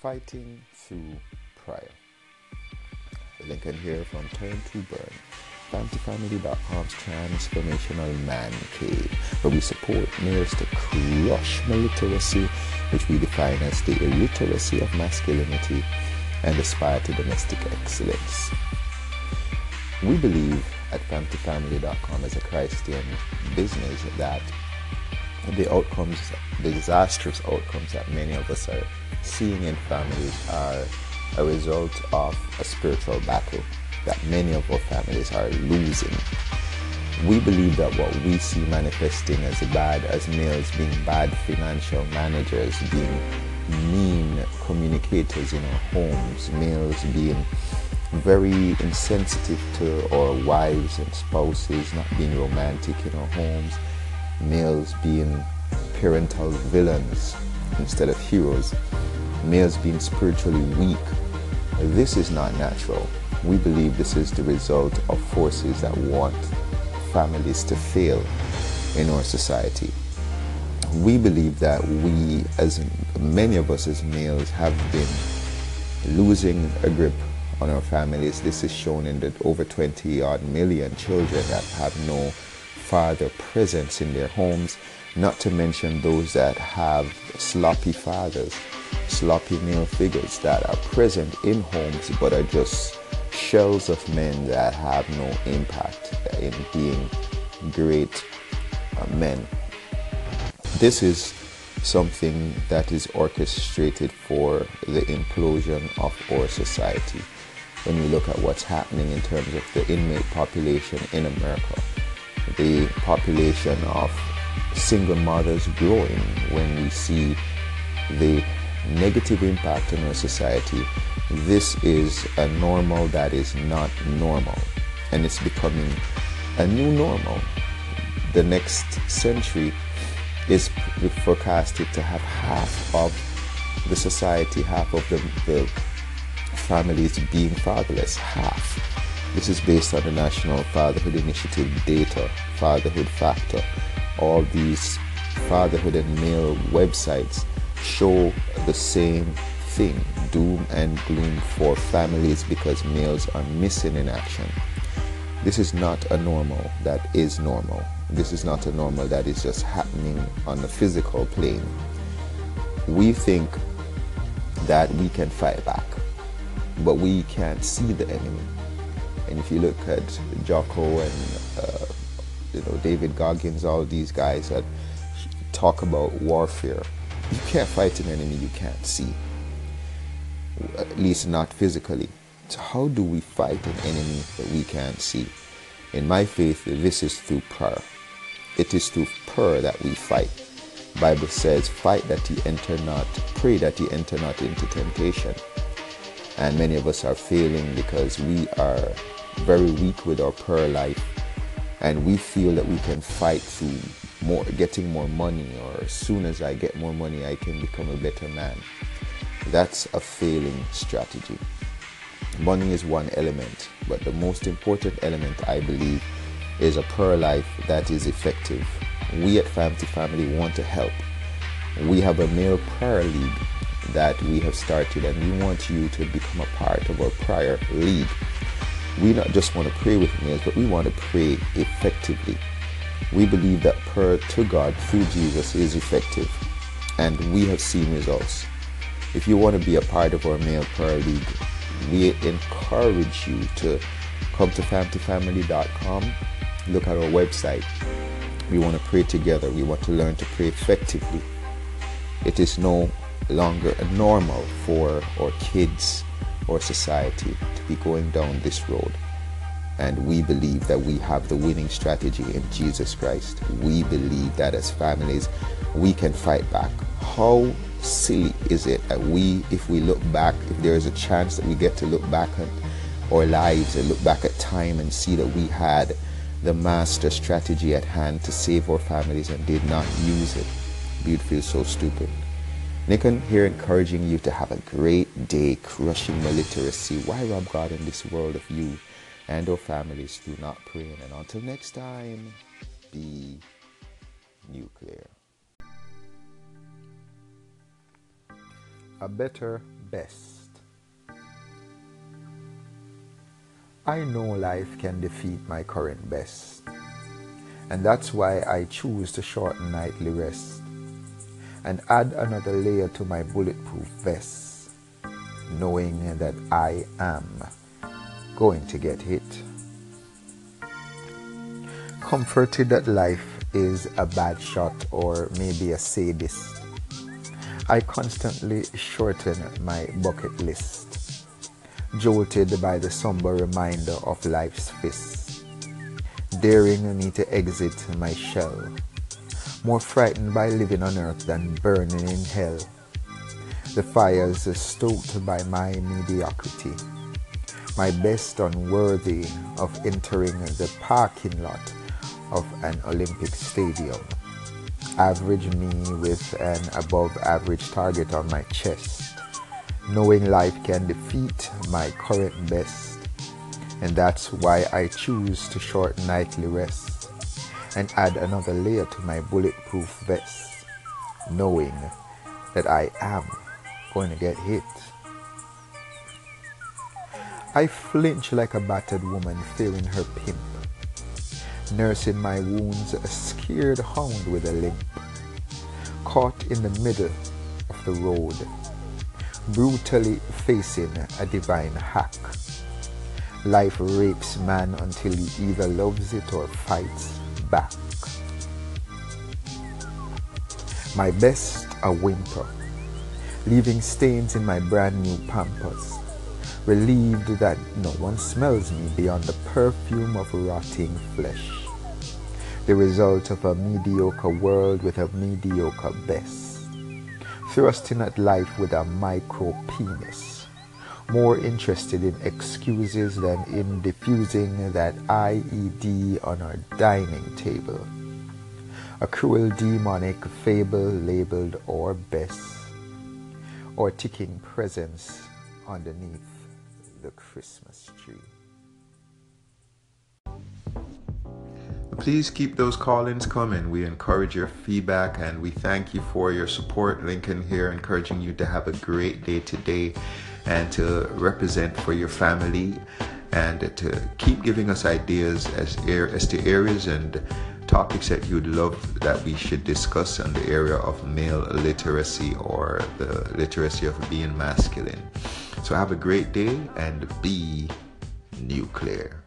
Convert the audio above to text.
Fighting Through Prayer. Lincoln here from Turn to Burn. FamilyFamily.com's transformational man cave, where we support males to crush illiteracy, which we define as the illiteracy of masculinity, and aspire to domestic excellence. We believe at FamilyFamily.com as a Christian business that the outcomes, the disastrous outcomes that many of us are seeing in families are a result of a spiritual battle that many of our families are losing. We believe that what we see manifesting as bad as males being bad financial managers, being mean communicators in our homes, males being very insensitive to our wives and spouses, not being romantic in our homes, males being parental villains instead of heroes, males being spiritually weak. This is not natural. We believe this is the result of forces that want families to fail in our society. We believe that we, as many of us as males, have been losing a grip on our families. This is shown in the over 20 odd million children that have no father presence in their homes, not to mention those that have sloppy fathers, sloppy male figures that are present in homes but are just shells of men that have no impact in being great uh, men. This is something that is orchestrated for the implosion of our society. When you look at what's happening in terms of the inmate population in America, the population of single mothers growing, when we see the negative impact on our society, this is a normal that is not normal. And it's becoming a new normal. The next century is forecasted to have half of the society, half of the, the families being fatherless. Half. This is based on the National Fatherhood Initiative data, Fatherhood Factor. All these fatherhood and male websites show the same thing doom and gloom for families because males are missing in action. This is not a normal that is normal. This is not a normal that is just happening on the physical plane. We think that we can fight back, but we can't see the enemy. And if you look at Jocko and uh, you know David Goggins, all these guys that talk about warfare, you can't fight an enemy you can't see, at least not physically. So, how do we fight an enemy that we can't see? In my faith, this is through prayer. It is through prayer that we fight. Bible says, "Fight that ye enter not, pray that ye enter not into temptation." And many of us are failing because we are very weak with our prayer life, and we feel that we can fight through more getting more money or as soon as I get more money I can become a better man. That's a failing strategy. Money is one element, but the most important element I believe is a prayer life that is effective. We at Family Family want to help. We have a male prayer league that we have started and we want you to become a part of our prayer league. We not just want to pray with males, but we want to pray effectively. We believe that prayer to God through Jesus is effective, and we have seen results. If you want to be a part of our male prayer league, we encourage you to come to familyfamily.com, look at our website. We want to pray together. We want to learn to pray effectively. It is no longer normal for our kids or society to be going down this road and we believe that we have the winning strategy in Jesus Christ. We believe that as families, we can fight back. How silly is it that we, if we look back, if there is a chance that we get to look back at our lives and look back at time and see that we had the master strategy at hand to save our families and did not use it, you'd feel so stupid. Nikon here encouraging you to have a great day crushing illiteracy. Why rob God in this world of you? and our families do not pray. And until next time, be nuclear. A better best. I know life can defeat my current best, and that's why I choose to shorten nightly rest and add another layer to my bulletproof vest, knowing that I am going to get hit. Comforted that life is a bad shot or maybe a sadist, I constantly shorten my bucket list, jolted by the somber reminder of life's fist, daring me to exit my shell more frightened by living on earth than burning in hell. The fires are stoked by my mediocrity, my best unworthy of entering the parking lot of an Olympic stadium. Average me with an above average target on my chest, knowing life can defeat my current best. And that's why I choose to short nightly rest and add another layer to my bulletproof vest, knowing that I am going to get hit. I flinch like a battered woman fearing her pimp, nursing my wounds, a scared hound with a limp, caught in the middle of the road, brutally facing a divine hack. Life rapes man until he either loves it or fights back. My best a whimper, leaving stains in my brand new pampers, relieved that no one smells me beyond the perfume of rotting flesh. The result of a mediocre world with a mediocre best, thrusting at life with a micro penis more interested in excuses than in diffusing that IED on our dining table. A cruel demonic fable labeled or best, or ticking presence underneath the Christmas tree. Please keep those call ins coming. We encourage your feedback and we thank you for your support. Lincoln here, encouraging you to have a great day today and to represent for your family and to keep giving us ideas as, as to areas and topics that you'd love that we should discuss on the area of male literacy or the literacy of being masculine. So have a great day and be nuclear.